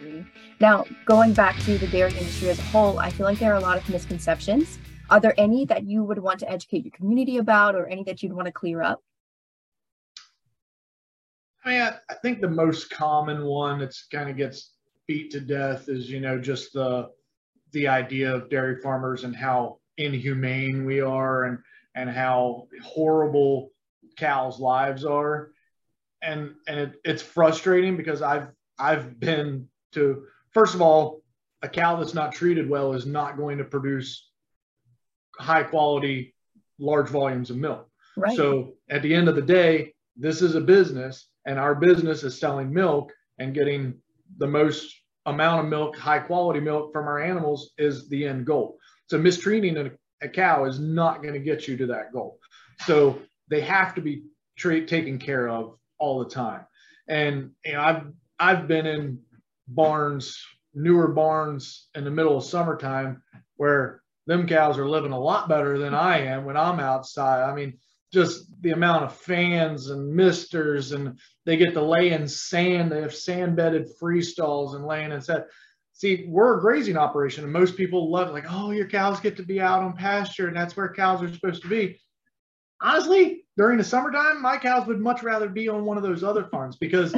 industry. Now, going back to the dairy industry as a whole, I feel like there are a lot of misconceptions. Are there any that you would want to educate your community about or any that you'd want to clear up? I mean, I, I think the most common one that's kind of gets beat to death is, you know, just the the idea of dairy farmers and how inhumane we are and and how horrible cows' lives are. And and it, it's frustrating because I've I've been to first of all, a cow that's not treated well is not going to produce high quality, large volumes of milk. Right. So at the end of the day, this is a business, and our business is selling milk and getting the most amount of milk, high quality milk from our animals is the end goal. So mistreating a, a cow is not going to get you to that goal. So they have to be treat, taken care of all the time. And you know, I've I've been in barns, newer barns in the middle of summertime where them cows are living a lot better than I am when I'm outside. I mean, just the amount of fans and misters, and they get to lay in sand. They have sand bedded free stalls and laying in sand. See, we're a grazing operation, and most people love it. Like, oh, your cows get to be out on pasture, and that's where cows are supposed to be. Honestly, during the summertime, my cows would much rather be on one of those other farms because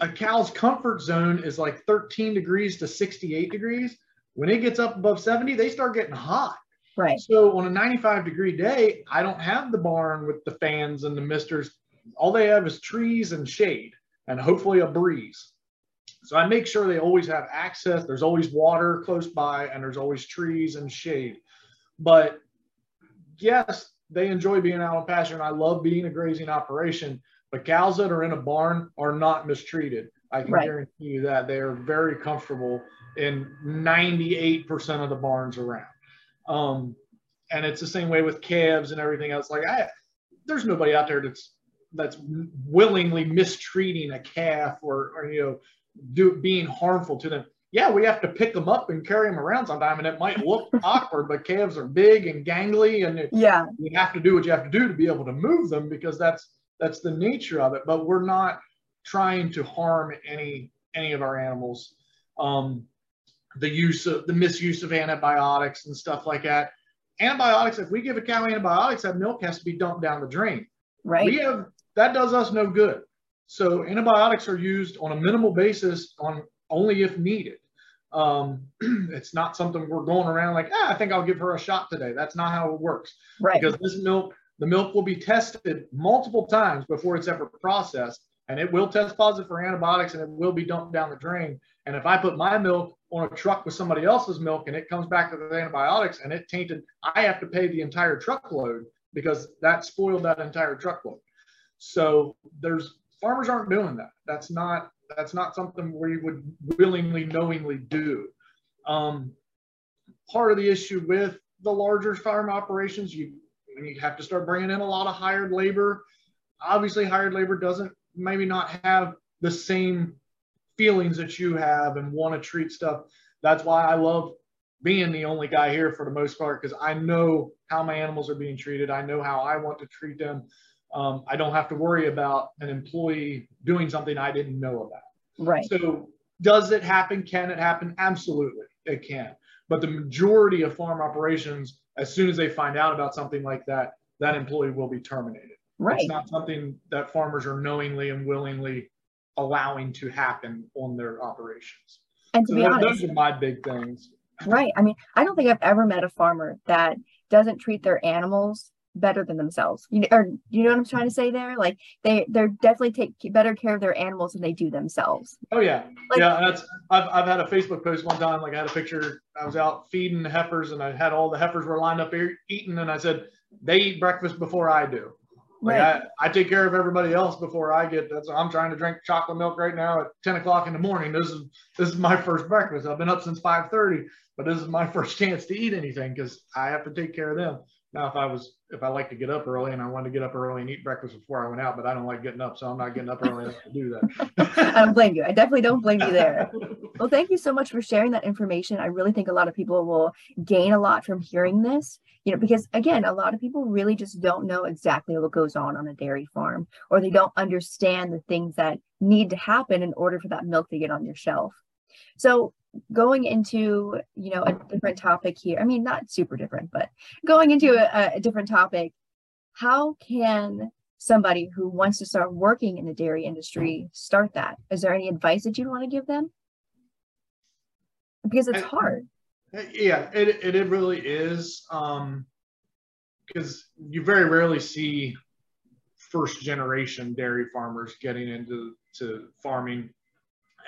a cow's comfort zone is like 13 degrees to 68 degrees. When it gets up above 70, they start getting hot. Right. So on a 95 degree day, I don't have the barn with the fans and the misters. All they have is trees and shade and hopefully a breeze. So I make sure they always have access. There's always water close by and there's always trees and shade. But yes, they enjoy being out on pasture and I love being a grazing operation. But cows that are in a barn are not mistreated. I can right. guarantee you that they are very comfortable in 98% of the barns around. Um, and it's the same way with calves and everything else. Like I, there's nobody out there that's that's willingly mistreating a calf or, or you know do being harmful to them. Yeah, we have to pick them up and carry them around sometime, and it might look awkward, but calves are big and gangly, and yeah, you have to do what you have to do to be able to move them because that's that's the nature of it. But we're not trying to harm any any of our animals. Um, the use of the misuse of antibiotics and stuff like that. Antibiotics, if we give a cow antibiotics, that milk has to be dumped down the drain. Right. We have that does us no good. So antibiotics are used on a minimal basis on only if needed. Um, it's not something we're going around like, ah, I think I'll give her a shot today. That's not how it works. Right. Because this milk, the milk will be tested multiple times before it's ever processed and it will test positive for antibiotics and it will be dumped down the drain. And if I put my milk on a truck with somebody else's milk and it comes back with antibiotics and it tainted, I have to pay the entire truckload because that spoiled that entire truckload. So there's farmers aren't doing that. That's not that's not something we would willingly, knowingly do. Um, part of the issue with the larger farm operations, you you have to start bringing in a lot of hired labor. Obviously, hired labor doesn't maybe not have the same feelings that you have and want to treat stuff. That's why I love being the only guy here for the most part because I know how my animals are being treated. I know how I want to treat them. Um, I don't have to worry about an employee doing something I didn't know about. Right. So, does it happen? Can it happen? Absolutely, it can. But the majority of farm operations, as soon as they find out about something like that, that employee will be terminated. Right. It's not something that farmers are knowingly and willingly allowing to happen on their operations. And to so be those, honest, those are my big things. Right. I mean, I don't think I've ever met a farmer that doesn't treat their animals better than themselves. You know, or you know what I'm trying to say there? Like they they're definitely take better care of their animals than they do themselves. Oh yeah, like, yeah. That's I've I've had a Facebook post one time. Like I had a picture. I was out feeding the heifers, and I had all the heifers were lined up here eating, and I said they eat breakfast before I do. Like right. I, I take care of everybody else before I get that's I'm trying to drink chocolate milk right now at 10 o'clock in the morning. This is this is my first breakfast. I've been up since 5:30, but this is my first chance to eat anything because I have to take care of them. Now, if I was if I like to get up early and I wanted to get up early and eat breakfast before I went out, but I don't like getting up, so I'm not getting up early enough to do that. I don't blame you. I definitely don't blame you there. Well, thank you so much for sharing that information. I really think a lot of people will gain a lot from hearing this you know because again a lot of people really just don't know exactly what goes on on a dairy farm or they don't understand the things that need to happen in order for that milk to get on your shelf So going into you know a different topic here i mean not super different but going into a, a, different topic how can somebody who wants to start working in the dairy industry start that? Is there any advice that you'd want to give them? Because it's hard. Yeah it, it, it really is um because you very rarely see first generation dairy farmers getting into to farming.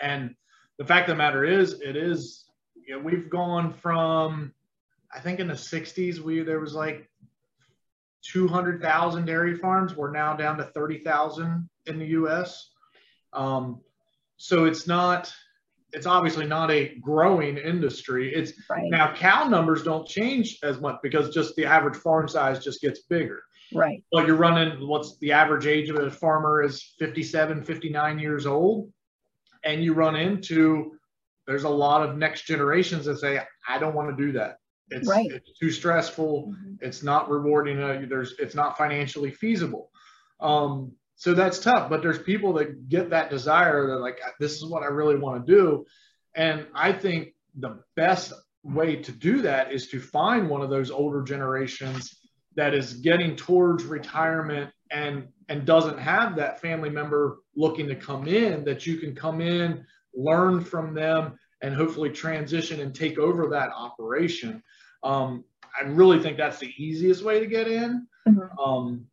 And the fact of the matter is, it is, you know, we've gone from, I think in the 60s, we there was like 200,000 dairy farms. We're now down to 30,000 in the U.S. Um, so it's not, it's obviously not a growing industry. It's right. now cow numbers don't change as much because just the average farm size just gets bigger. Right. But you're running what's the average age of a farmer is 57, 59 years old and you run into there's a lot of next generations that say i don't want to do that it's, right. it's too stressful mm-hmm. it's not rewarding uh, there's it's not financially feasible um, so that's tough but there's people that get that desire they're like this is what i really want to do and i think the best way to do that is to find one of those older generations that is getting towards retirement and and doesn't have that family member looking to come in that you can come in learn from them and hopefully transition and take over that operation. Um, i really think that's the easiest way to get in. Mm-hmm. um,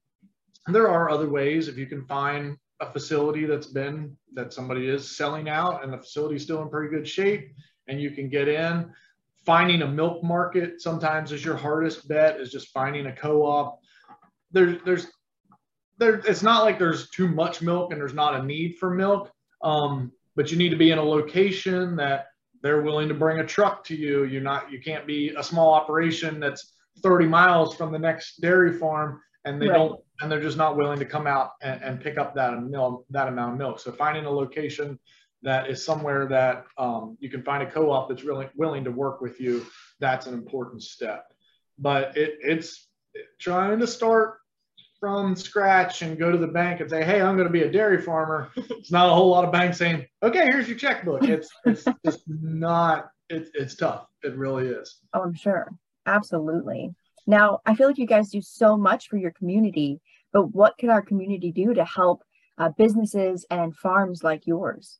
there are other ways. If you can find a facility that's been that somebody is selling out and the facility is still in pretty good shape and you can get in. Finding a milk market sometimes is your hardest bet is just finding a co-op. There's there's there, it's not like there's too much milk and there's not a need for milk. Um, but you need to be in a location that they're willing to bring a truck to you. You're not, you can't be a small operation that's 30 miles from the next dairy farm and they right. don't, and they're just not willing to come out and, and pick up that milk, that amount of milk. So finding a location that is somewhere that um, you can find a co-op that's really willing to work with you. That's an important step. But it, it's trying to start from scratch and go to the bank and say, "Hey, I'm going to be a dairy farmer," it's not a whole lot of banks saying, "Okay, here's your checkbook." It's it's just not. It's it's tough. It really is. Oh, I'm sure. Absolutely. Now, I feel like you guys do so much for your community, but what can our community do to help uh, businesses and farms like yours?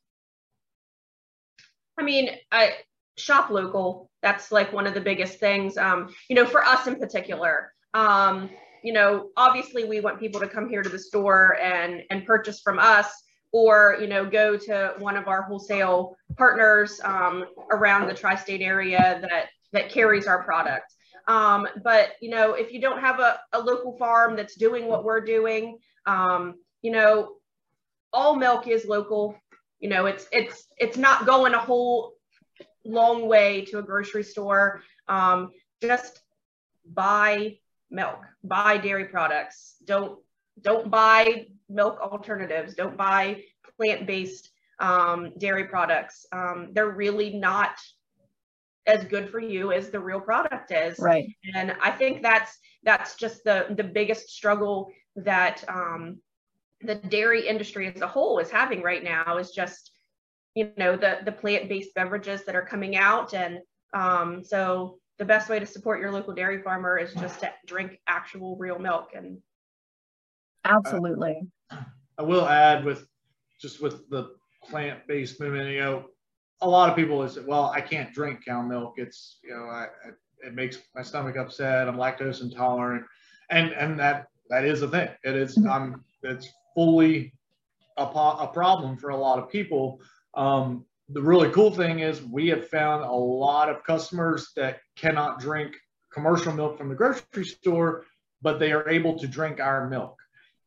I mean, I shop local. That's like one of the biggest things. Um, you know, for us in particular. Um, you know, obviously we want people to come here to the store and and purchase from us or you know go to one of our wholesale partners um, around the tri-state area that that carries our product. Um, but you know if you don't have a, a local farm that's doing what we're doing um, you know all milk is local. You know it's it's it's not going a whole long way to a grocery store. Um, just buy milk. Buy dairy products. Don't don't buy milk alternatives. Don't buy plant-based um, dairy products. Um, they're really not as good for you as the real product is. Right. And i think that's that's just the the biggest struggle that um, the dairy industry as a whole is having right now is just you know the the plant-based beverages that are coming out and um, so the best way to support your local dairy farmer is just to drink actual real milk and absolutely. I will add with just with the plant-based movement you know a lot of people say well i can't drink cow milk. It's you know I, it makes my stomach upset. I'm lactose intolerant. And and that that is a thing. It is mm-hmm. i'm it's fully a, a problem for a lot of people. Um, the really cool thing is we have found a lot of customers that cannot drink commercial milk from the grocery store, but they are able to drink our milk.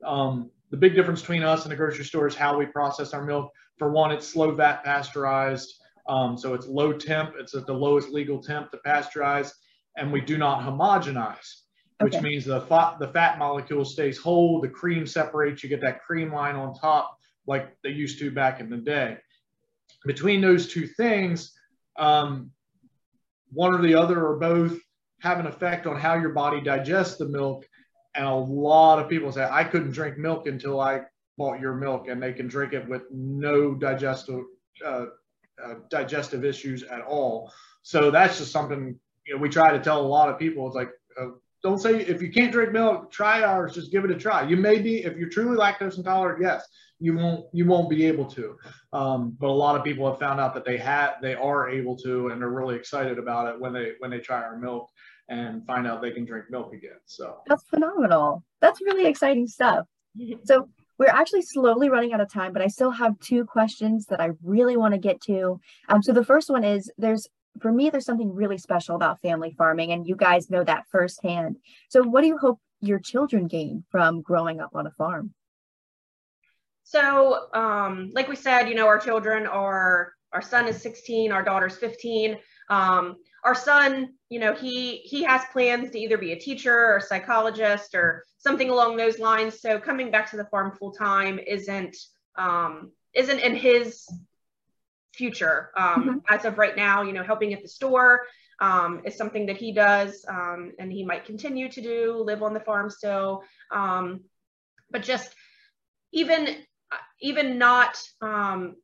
Um, the big difference between us and the grocery store is how we process our milk. For one, it's slow vat pasteurized. Um, so it's low temp, it's at the lowest legal temp to pasteurize, and we do not homogenize, which okay. means the fat, the fat molecule stays whole, the cream separates, you get that cream line on top like they used to back in the day between those two things, um, one or the other or both have an effect on how your body digests the milk. And a lot of people say, I couldn't drink milk until I bought your milk, and they can drink it with no digestive uh, uh, digestive issues at all. So that's just something you know we try to tell a lot of people. It's like uh, don't say if you can't drink milk, try ours. Just give it a try. You may be if you're truly lactose intolerant. Yes, you won't you won't be able to. Um, but a lot of people have found out that they had they are able to, and they're really excited about it when they when they try our milk and find out they can drink milk again. So that's phenomenal. That's really exciting stuff. So we're actually slowly running out of time, but I still have two questions that I really want to get to. Um, so the first one is there's for me, there's something really special about family farming, and you guys know that firsthand. So, what do you hope your children gain from growing up on a farm? So, um, like we said, you know, our children are our son is 16, our daughter's 15. Um, our son, you know, he he has plans to either be a teacher or a psychologist or something along those lines. So coming back to the farm full time isn't um, isn't in his future. Um, mm-hmm. As of right now, you know, helping at the store um, is something that he does, um, and he might continue to do. Live on the farm still, um, but just even even not um,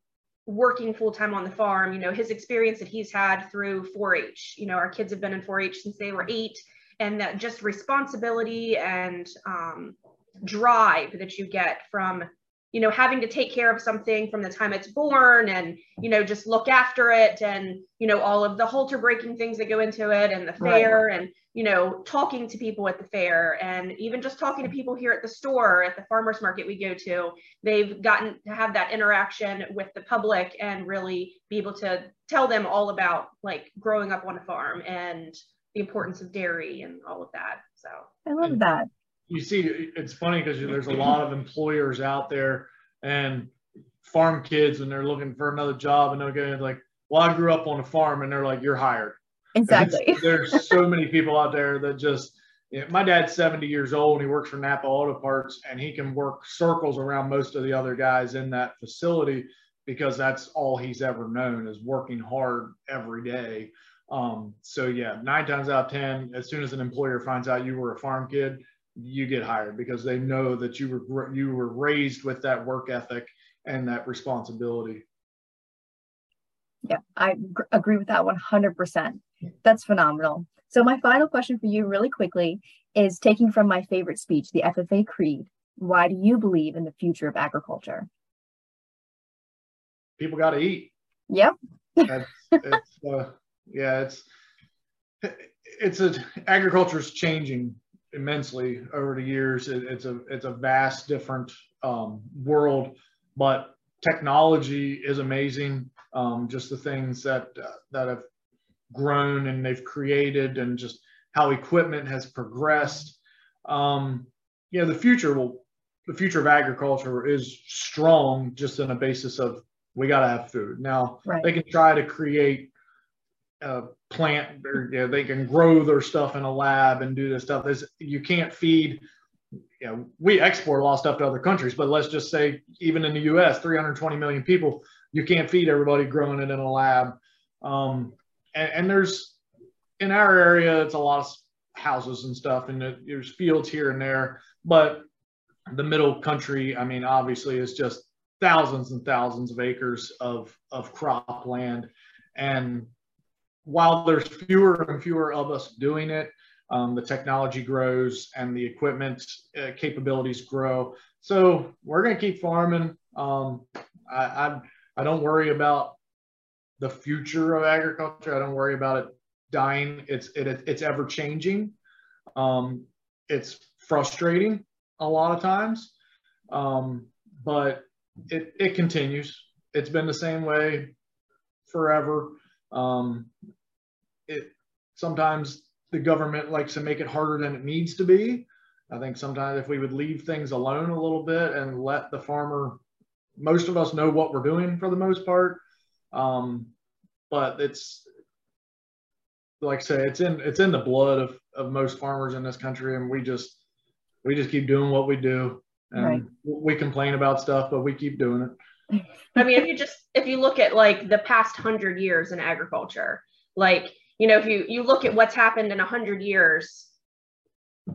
working full time on the farm, you know, his experience that he's had through 4-H. You know, our kids have been in 4-H since they were eight, and that just responsibility and um, drive that you get from you know having to take care of something from the time it's born and you know just look after it and you know all of the halter breaking things that go into it and the fair right. and you know talking to people at the fair and even just talking to people here at the store at the farmers market we go to they've gotten to have that interaction with the public and really be able to tell them all about like growing up on a farm and the importance of dairy and all of that so i love that you see, it's funny because there's a lot of employers out there and farm kids, and they're looking for another job, and they're going like, "Well, I grew up on a farm," and they're like, "You're hired." Exactly. there's so many people out there that just. You know, my dad's 70 years old. And he works for Napa Auto Parts, and he can work circles around most of the other guys in that facility because that's all he's ever known is working hard every day. Um, so yeah, nine times out of ten, as soon as an employer finds out you were a farm kid, you get hired because they know that you were you were raised with that work ethic and that responsibility. Yeah, I gr- agree with that 100%. That's phenomenal. So my final question for you really quickly is taking from my favorite speech, the FFA Creed. Why do you believe in the future of agriculture? People got to eat. Yep. it's, uh, yeah, it's it's a agriculture is changing immensely over the years. It, it's a it's a vast different um, world, but technology is amazing. Um, just the things that uh, that have grown and they've created, and just how equipment has progressed. Um, you know, the future will the future of agriculture is strong, just on a basis of we got to have food. Now right. they can try to create plant or you know, they can grow their stuff in a lab and do this stuff. You can't feed. You know, we export a lot of stuff to other countries, but let's just say even in the U.S., 320 million people, you can't feed everybody growing it in a lab. Um, and, and, there's in our area, it's a lot of houses and stuff, and there's fields here and there, but the middle country, I mean, obviously, is just thousands and thousands of acres of of crop land, and while there's fewer and fewer of us doing it, um, the technology grows and the equipment uh, capabilities grow. So we're going to keep farming. Um, I, I, I don't worry about the future of agriculture. I don't worry about it dying. It's it, it's ever changing. Um, it's frustrating a lot of times, um, but it it continues. It's been the same way forever. Um, sometimes the government likes to make it harder than it needs to be. I think sometimes if we would leave things alone a little bit and let the farmer, most of us know what we're doing for the most part. Um, but it's like I say, it's in it's in the blood of of most farmers in this country, and we just we just keep doing what we do, and right. we complain about stuff, but we keep doing it. I mean, if you just if you look at like the past hundred years in agriculture, like you know if you you look at what's happened in 100 years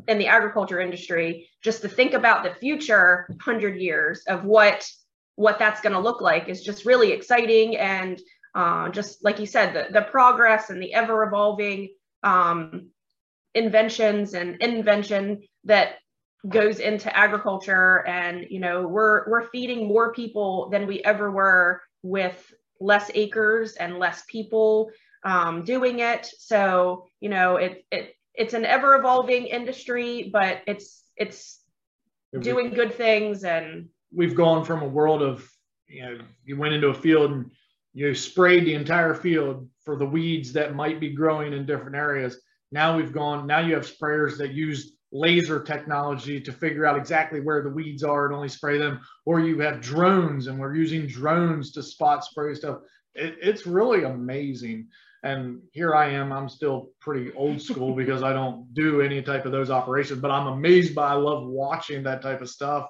in the agriculture industry just to think about the future 100 years of what what that's going to look like is just really exciting and uh, just like you said, the, the progress and the ever evolving um, inventions and invention that goes into agriculture. And you know we're we're feeding more people than we ever were with less acres and less people um, doing it. So you know it, it it's an ever evolving industry but it's it's doing good things and we've gone from a world of you know you went into a field and you sprayed the entire field for the weeds that might be growing in different areas. Now we've gone now you have sprayers that use laser technology to figure out exactly where the weeds are and only spray them. Or you have drones and we're using drones to spot spray stuff. It, it's really amazing and here I am. I'm still pretty old school because I don't do any type of those operations, but I'm amazed by, I love watching that type of stuff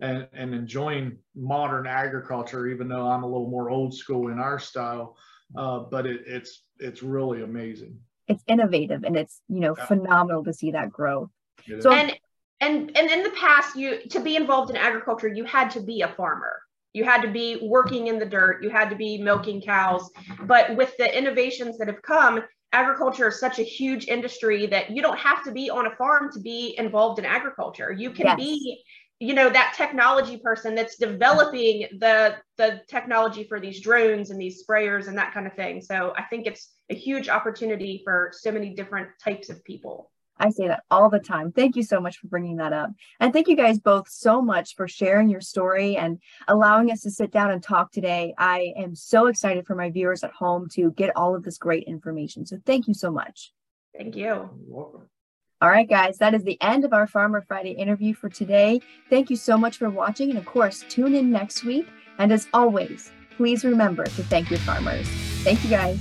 and, and enjoying modern agriculture, even though I'm a little more old school in our style. Uh, but it, it's, it's really amazing. It's innovative and it's, you know, yeah. phenomenal to see that growth. So, and, and, and in the past, you, to be involved in agriculture, you had to be a farmer you had to be working in the dirt. You had to be milking cows. But with the innovations that have come, agriculture is such a huge industry that you don't have to be on a farm to be involved in agriculture. You can yes. be you know that technology person that's developing the the technology for these drones and these sprayers and that kind of thing so i think it's a huge opportunity for so many different types of people I say that all the time. Thank you so much for bringing that up. And thank you guys both so much for sharing your story and allowing us to sit down and talk today. I am so excited for my viewers at home to get all of this great information. So thank you so much. Thank you. Welcome. All right, guys, that is the end of our Farmer Friday interview for today. Thank you so much for watching. And of course, tune in next week. And as always, please remember to thank your farmers. Thank you, guys.